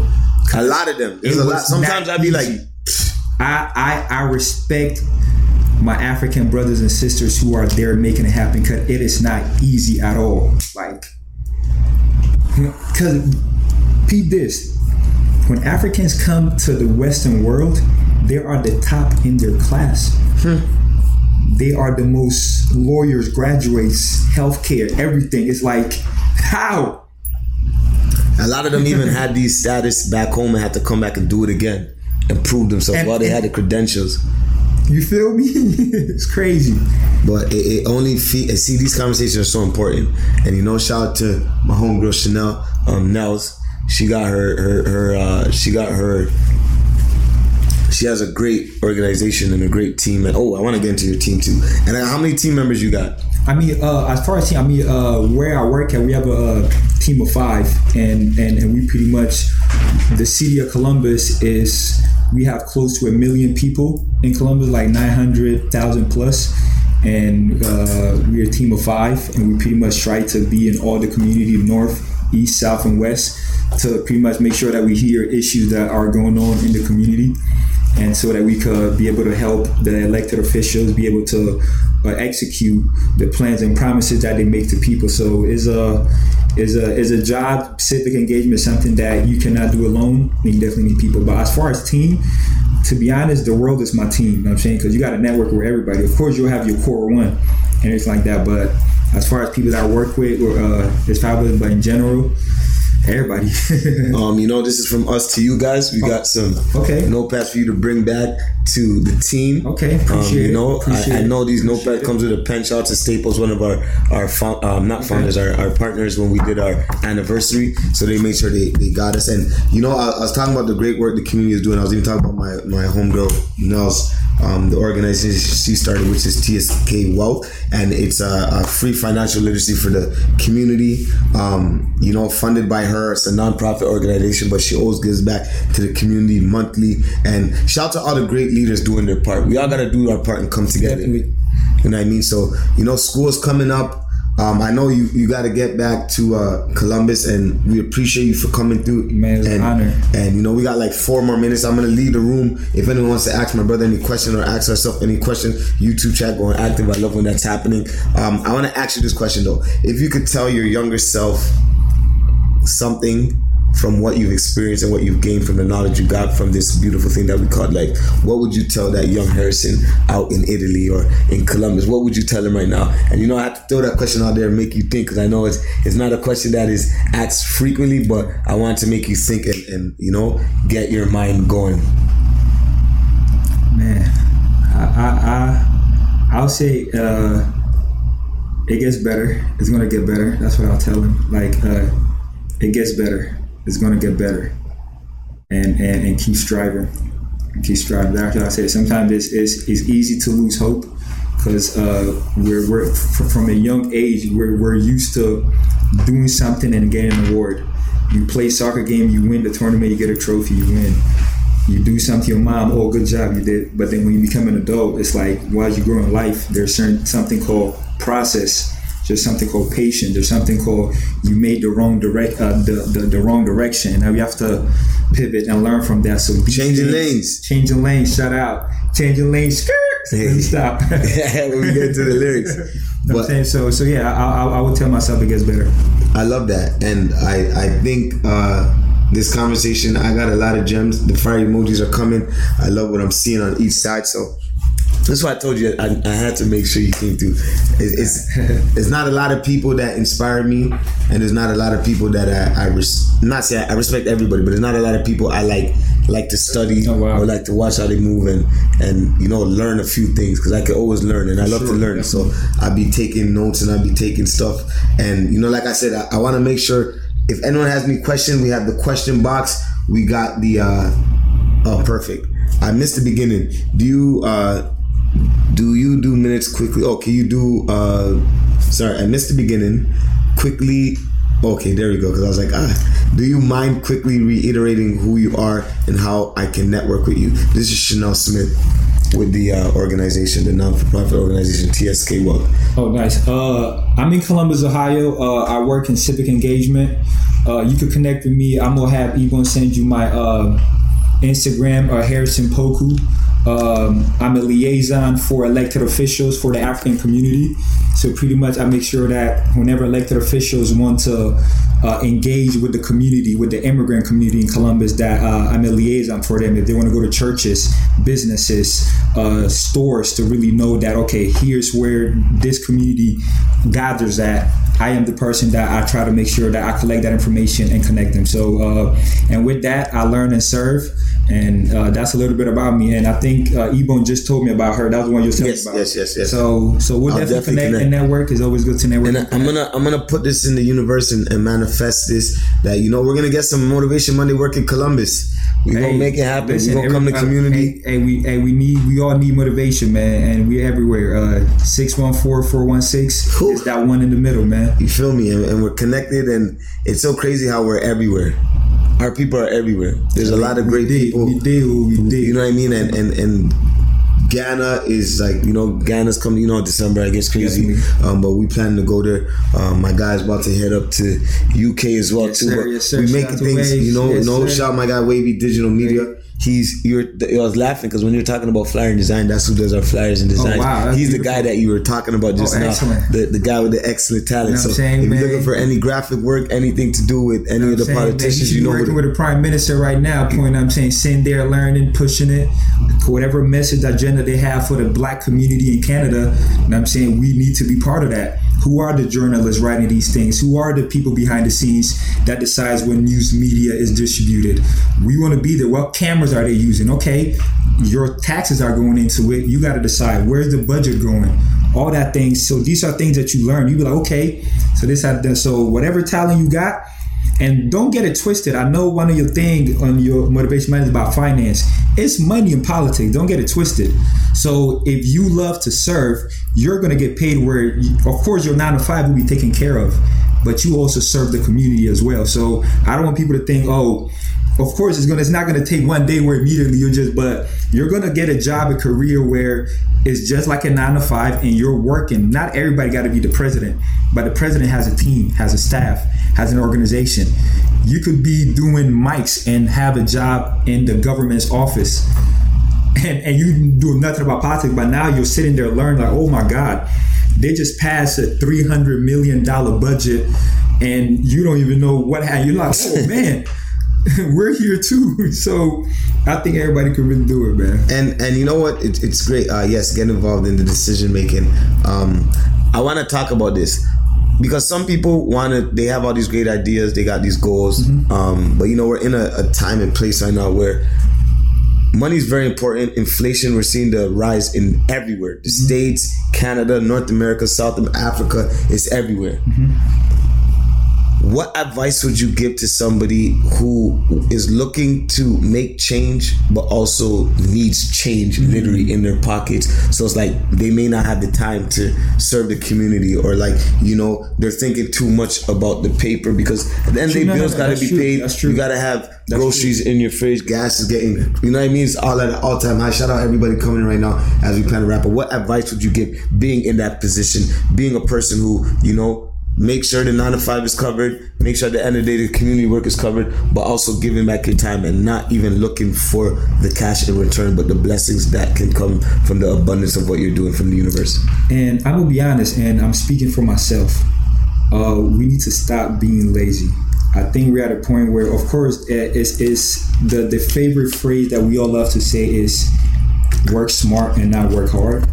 a lot of them. There's a lot. Sometimes I'd be like. I, I I respect my African brothers and sisters who are there making it happen because it is not easy at all. Like, because peep this, when Africans come to the Western world, they are the top in their class. They are the most lawyers, graduates, healthcare, everything. It's like, how? A lot of them even had these status back home and had to come back and do it again and prove themselves And- while they had the credentials. You feel me? it's crazy. But it, it only fe- see these conversations are so important. And you know, shout out to my homegirl Chanel um, Nels. She got her her her uh, she got her. She has a great organization and a great team. And oh, I want to get into your team too. And uh, how many team members you got? I mean, uh, as far as team, I mean, uh, where I work at, we have a, uh team of five, and, and and we pretty much the city of Columbus is we have close to a million people in Columbus, like nine hundred thousand plus, and uh, we're a team of five, and we pretty much try to be in all the community of North east, south, and west to pretty much make sure that we hear issues that are going on in the community and so that we could be able to help the elected officials be able to uh, execute the plans and promises that they make to people. So it's a is a is a job civic engagement something that you cannot do alone. You definitely need people. But as far as team, to be honest, the world is my team. You know I'm saying because you got to network with everybody. Of course, you'll have your core one and it's like that. But as far as people that I work with, or uh, it's fabulous. But in general Everybody. um, you know, this is from us to you guys. We got some okay notepads for you to bring back to the team. Okay, appreciate um, you know, I, I, know these notepads comes with a pen. Shout to Staples, one of our our um, not founders, our, our partners when we did our anniversary. So they made sure they, they got us. And you know, I, I was talking about the great work the community is doing. I was even talking about my my homegirl Nels um, the organization she started, which is TSK Wealth, and it's a, a free financial literacy for the community. Um, you know, funded by her. It's a nonprofit organization, but she always gives back to the community monthly. And shout out to all the great leaders doing their part. We all got to do our part and come together. Definitely. You know what I mean? So, you know, school's coming up. Um, I know you, you got to get back to uh, Columbus, and we appreciate you for coming through. Man, it's and, an honor. And you know, we got like four more minutes. I'm gonna leave the room. If anyone wants to ask my brother any question or ask herself any question, YouTube chat going active. I love when that's happening. Um, I want to ask you this question though: If you could tell your younger self something from what you've experienced and what you've gained from the knowledge you got from this beautiful thing that we call like what would you tell that young harrison out in italy or in columbus? What would you tell him right now? And you know i have to throw that question out there and make you think because i know it's it's not a question that is asked frequently but i want to make you think and, and you know get your mind going. Man i i, I i'll say uh it gets better. It's gonna get better. That's what i'll tell him. Like uh it gets better it's going to get better. And, and, and keep striving. Keep striving. That's what I said. Sometimes it's, it's, it's easy to lose hope because uh, we're, we're from a young age we're, we're used to doing something and getting an award. You play soccer game, you win the tournament, you get a trophy, you win. You do something to your mom, oh good job, you did. But then when you become an adult, it's like while you grow in life, there's certain something called process there's something called patience. There's something called you made the wrong direct uh, the, the, the wrong direction. Now you have to pivot and learn from that. So changing lanes, changing lanes. Shout out, changing lanes. Skirt. Hey. Stop. when we get to the lyrics. but, I'm saying? So so yeah, I, I, I would tell myself it gets better. I love that, and I I think. uh this conversation. I got a lot of gems. The fire emojis are coming. I love what I'm seeing on each side. So that's why I told you I, I, had to make sure you came through. It's, it's, it's not a lot of people that inspire me, and there's not a lot of people that I, I res, not say I, respect everybody, but there's not a lot of people I like like to study oh, wow. or like to watch how they move and and you know learn a few things because I can always learn and I love sure, to learn. So I'll be taking notes and I'll be taking stuff, and you know, like I said, I, I want to make sure if anyone has any questions, we have the question box. We got the uh, oh perfect. I missed the beginning. Do you uh do you do minutes quickly? Oh, can you do? uh Sorry, I missed the beginning. Quickly. Okay, there we go. Because I was like, ah, do you mind quickly reiterating who you are and how I can network with you? This is Chanel Smith with the uh, organization, the non-for-profit organization TSK Wealth. Oh, nice. Uh, I'm in Columbus, Ohio. Uh, I work in civic engagement. Uh, you can connect with me. I'm gonna have Ebon send you my uh, Instagram, uh, Harrison Poku. Um, I'm a liaison for elected officials for the African community. So pretty much, I make sure that whenever elected officials want to uh, engage with the community, with the immigrant community in Columbus, that uh, I'm a liaison for them. If they want to go to churches, businesses, uh, stores, to really know that okay, here's where this community gathers at. I am the person that I try to make sure that I collect that information and connect them. So, uh, and with that, I learn and serve and uh, that's a little bit about me. And I think uh, Ebon just told me about her. That was the one you were telling yes, about. Yes, yes, yes. So, so we'll definitely, definitely, connect, connect and network. is always good to network. And I, am gonna, I'm gonna put this in the universe and, and, manifest this. That you know, we're gonna get some motivation Monday work in Columbus. We hey, gonna make it happen. Listen, we gonna come to community. Hey, hey, we, hey, we need, we all need motivation, man, and we're everywhere. Uh, six one four four one six is that one in the middle, man. You feel me? And, and we're connected, and it's so crazy how we're everywhere our people are everywhere. There's a lot of great people. We did what we did. You know what I mean? And and and Ghana is like you know Ghana's coming. You know December I guess crazy, um, but we plan to go there. Um, my guy's about to head up to UK as well Yes, too. sir. Yes, sir. we making things. Waves. You know, Yes, no sir. shout my guy Wavy Digital Media. He's you're. I was laughing because when you're talking about flyer and design, that's who does our flyers and design. Oh, wow, He's the guy that you were talking about just Oh, now. The the guy with the excellent talent. You know so I'm saying, if you're looking for any graphic work, anything to do with any of the saying, man, politicians, you you know working with the prime minister right now. Point I'm saying, sitting there learning, pushing it, whatever message agenda they have for the black community in Canada. And I'm saying we need to be part of that. Who are the journalists writing these things? Who are the people behind the scenes that decides when news media is distributed? We want to be there. What cameras are they using? Okay, your taxes are going into it. You got to decide where's the budget going. All that things. So these are things that you learn. You be like, okay, so this had so whatever talent you got, and don't get it twisted. I know one of your thing on your motivation is about finance. It's money and politics. Don't get it twisted. So if you love to serve, you're going to get paid where, you, of course, your nine to five will be taken care of, but you also serve the community as well. So I don't want people to think, oh, of course it's gonna it's not gonna take one day where immediately you're just but you're gonna get a job a career where it's just like a nine to five and you're working. Not everybody got to be the president but the president has a team has a staff has an organization. You could be doing mics and have a job in the government's office and, and you do nothing about politics but now you're sitting there learning like oh my god they just passed a 300 million dollar budget and you don't even know what happened. You're like oh man we're here too. So I think everybody can really do it, man. and and you know what? It, it's great uh yes get involved in the decision making. Um i want to talk about this because some people want to they have all these great ideas they got these goals um but you know we're in a, a time and place right now where money is very important. Inflation we're seeing the rise in everywhere. The states canada north america south africa it's everywhere what advice would you give to somebody who is looking to make change but also needs change mm-hmm. literally in their pockets? So it's like they may not have the time to serve the community or like you know they're thinking too much about the paper because at the end of the day No, no, bills got to be true. paid. That's true. you got to have groceries in your fridge. Gas is getting you know what i mean? It's all at an all-time high. Shout out everybody coming right now as we plan to wrap up. What advice would you give being in that position being a person who you know make sure the nine to five is covered, make sure at the end of the day the community work is covered, but also giving back your time and not even looking for the cash in return, but the blessings that can come from the abundance of what you're doing from the universe. And I'm gonna be honest, and I'm speaking for myself. Uh, we need to stop being lazy. I think we're at a point where, of course, it's, it's the the favorite phrase that we all love to say is work smart and not work hard.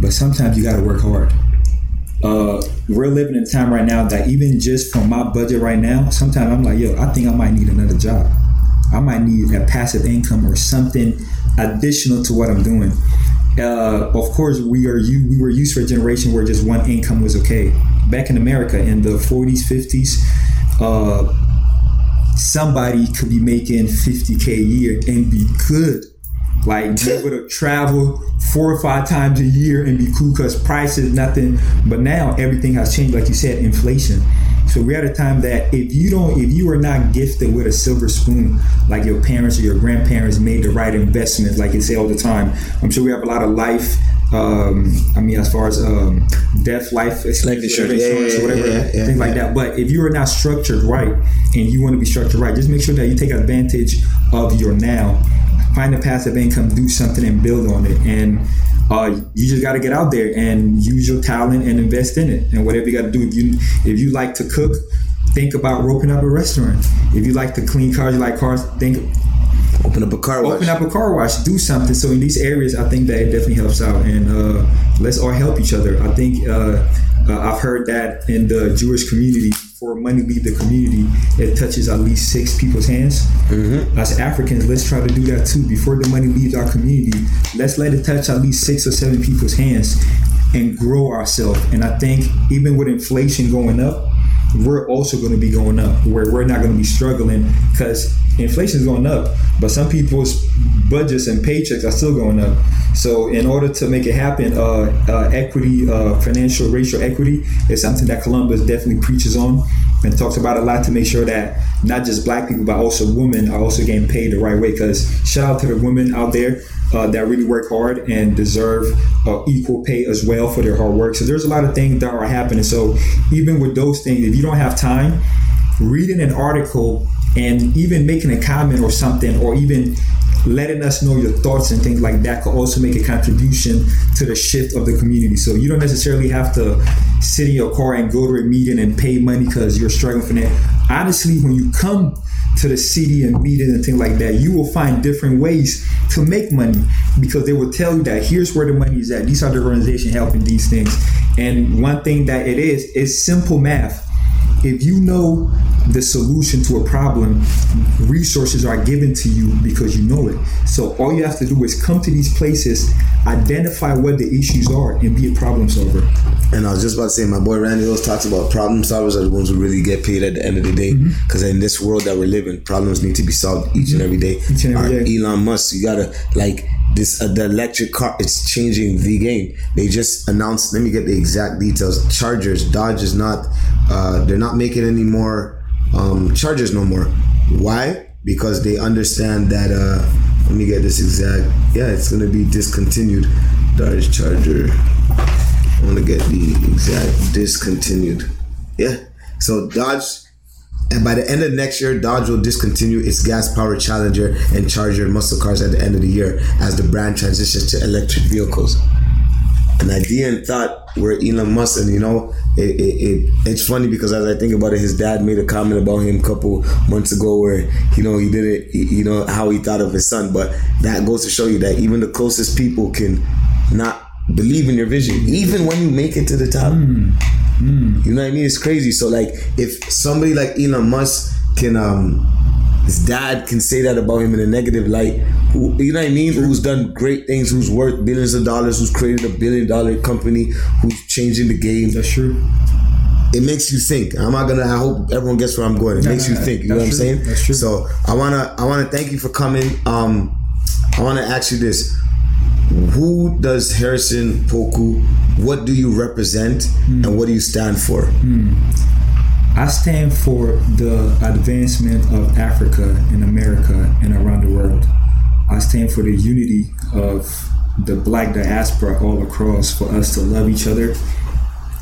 But sometimes you got to work hard. Uh, we're living in a time right now that even just from my budget right now, sometimes I'm like, yo, I think I might need another job. I might need a passive income or something additional to what I'm doing. Uh, of course, we are you. We were used for a generation where just one income was okay. Back in America, in the 40s, 50s, uh, somebody could be making 50k a year and be good. Like be able to travel four or five times a year and be cool because prices nothing. But now everything has changed, like you said, inflation. So we're at a time that if you don't, if you are not gifted with a silver spoon, like your parents or your grandparents made the right investments, like you say all the time, I'm sure we have a lot of life. Um, I mean, as far as um, death, life, Life insurance, whatever, yeah, insurance or whatever, yeah, yeah, things like that. But if you are not structured right and you want to be structured right, just make sure that you take advantage of your now. Find a passive income, do something, and build on it. And uh, you just got to get out there and use your talent and invest in it. And whatever you got to do, if you if you like to cook, think about roping up a restaurant. If you like to clean cars, you like cars, think Open up a car wash. open up a car wash, do something. So in these areas, I think that it definitely helps out, and uh, let's all help each other. I think uh, uh, I've heard that in the Jewish community, for money leave the community, it touches at least six people's hands. As Africans, let's try to do that too. Before the money leaves our community, let's let it touch at least six or seven people's hands and grow ourselves. And I think even with inflation going up, we're also going to be going up where we're not going to be struggling because inflation is going up but some people's budgets and paychecks are still going up so in order to make it happen uh, uh, equity uh, financial racial equity is something that columbus definitely preaches on and talks about a lot to make sure that not just black people but also women are also getting paid the right way. Because shout out to the women out there uh, that really work hard and deserve uh, equal pay as well for their hard work. So there's a lot of things that are happening. So even with those things, if you don't have time, reading an article and even making a comment or something, or even letting us know your thoughts and things like that could also make a contribution to the shift of the community. So you don't necessarily have to sit in your car and go to a meeting and pay money because you're struggling for that. Honestly, when you come to the city and meetings and things like that, you will find different ways to make money because they will tell you that here's where the money is at. These are the organizations helping these things. And one thing that it is is simple math if you know the solution to a problem, resources are given to you because you know it. So all you have to do is come to these places, identify what the issues are, and be a problem solver. And I was just about to say, my boy Randy always talks about problem solvers are the ones who really get paid at the end of the day. Because mm-hmm. in this world that we're living, problems need to be solved each mm-hmm. and every day. Each and every day. Elon Musk, you gotta like this uh, the electric car it's changing the game they just announced let me get the exact details chargers dodge is not uh, they're not making any more um, chargers no more. Why? Because they understand that uh, let me get this exact yeah it's to be discontinued. Dodge charger. I want to get the exact discontinued. Yeah so dodge and by the end of next year, Dodge will discontinue its gas powered Challenger and Charger muscle cars at the end of the year as the brand transitions to electric vehicles. An idea and thought where Elon Musk, and you know, it, it, it, it's funny because as I think about it, his dad made a comment about him a couple months ago where, you know, he did it, you know, how he thought of his son. But that goes to show you that even the closest people can not believe in your vision, even when you make it to the top. Mm. Mm. You know what I mean? It's crazy. So like, if somebody like Elon Musk can, um, his dad can say that about him in a negative light. Who, you know what I mean? Who's done great things? Who's worth billions of dollars? Who's created a billion dollar company? Who's changing the game? That's true. It makes you think. I'm not gonna. I hope everyone gets where I'm going. It makes you think. You know what I'm saying? That's true. So I wanna. I wanna thank you for coming. Um, I wanna ask you this who does Harrison Poku? What do you represent, mm. and what do you stand for? Mm. I stand for the advancement of Africa and America and around the world. I stand for the unity of the black diaspora all across for us to love each other,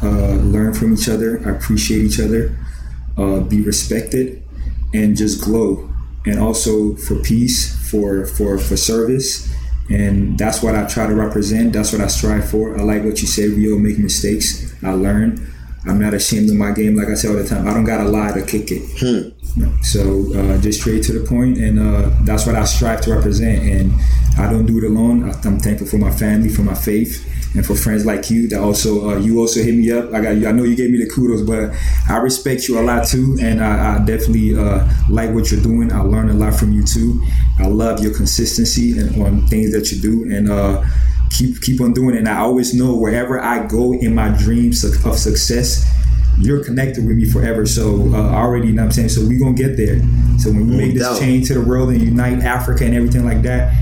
uh, learn from each other, appreciate each other, uh, be respected, and just glow. And also for peace, for for for service, and that's what I try to represent. That's what I strive for. I like what you say, all make mistakes. I learn. I'm not ashamed of my game. Like I say all the time, I don't got to lie to kick it. Hmm. So uh, just straight to the point, and uh, that's what I strive to represent. And I don't do it alone. I'm thankful for my family, for my faith, and for friends like you that also uh, you also hit me up. I got you. I know you gave me the kudos, but I respect you a lot too, and I, I definitely uh, like what you're doing. I learn a lot from you too. I love your consistency and on things that you do, and uh, keep keep on doing it. And I always know wherever I go in my dreams of success you're connected with me forever. So uh, already, you know what I'm saying? So we gonna get there. So when we make this change to the world and unite Africa and everything like that,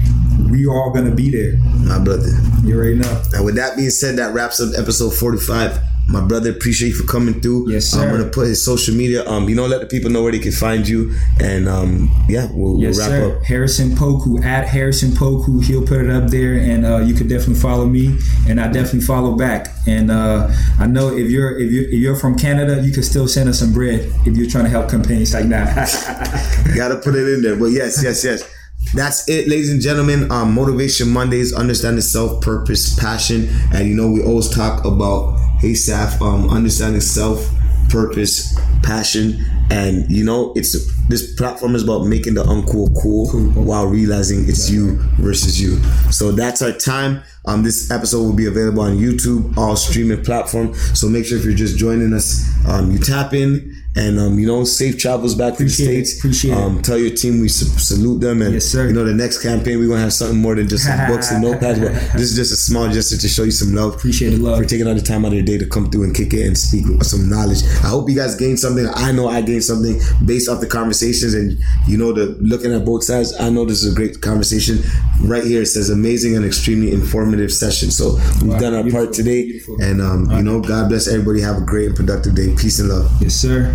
we all gonna be there. My brother. You already know. And with that being said, that wraps up episode 45. My brother, appreciate you for coming through. Yes, sir. I'm gonna put his social media. Um, you know, let the people know where they can find you, and um, yeah, we'll, yes, we'll wrap sir. up. Harrison Poku at Harrison Poku. He'll put it up there, and uh, you can definitely follow me, and I definitely follow back. And uh, I know if you're if you're if you're from Canada, you can still send us some bread if you're trying to help campaigns like that. Gotta put it in there, but yes, yes, yes. That's it, ladies and gentlemen. Um, Motivation Mondays, understanding self, purpose, passion, and you know we always talk about hey um, understanding self, purpose, passion, and you know it's this platform is about making the uncool cool, cool. while realizing it's you versus you. So that's our time. Um, this episode will be available on YouTube, all streaming platform. So make sure if you're just joining us, um, you tap in and um, you know, safe travels back appreciate to the states. It, appreciate um, it. Tell your team we salute them, and yes, sir. you know, the next campaign we're gonna have something more than just some books and notepads. But this is just a small gesture to show you some love. Appreciate the love for taking all the time out of your day to come through and kick it and speak with some knowledge. I hope you guys gained something. I know I gained something based off the conversations, and you know, the looking at both sides. I know this is a great conversation. Right here, it says amazing and extremely informative session. So we've wow, done our part today, beautiful. and um, you know, God bless everybody. Have a great and productive day. Peace and love. Yes, sir.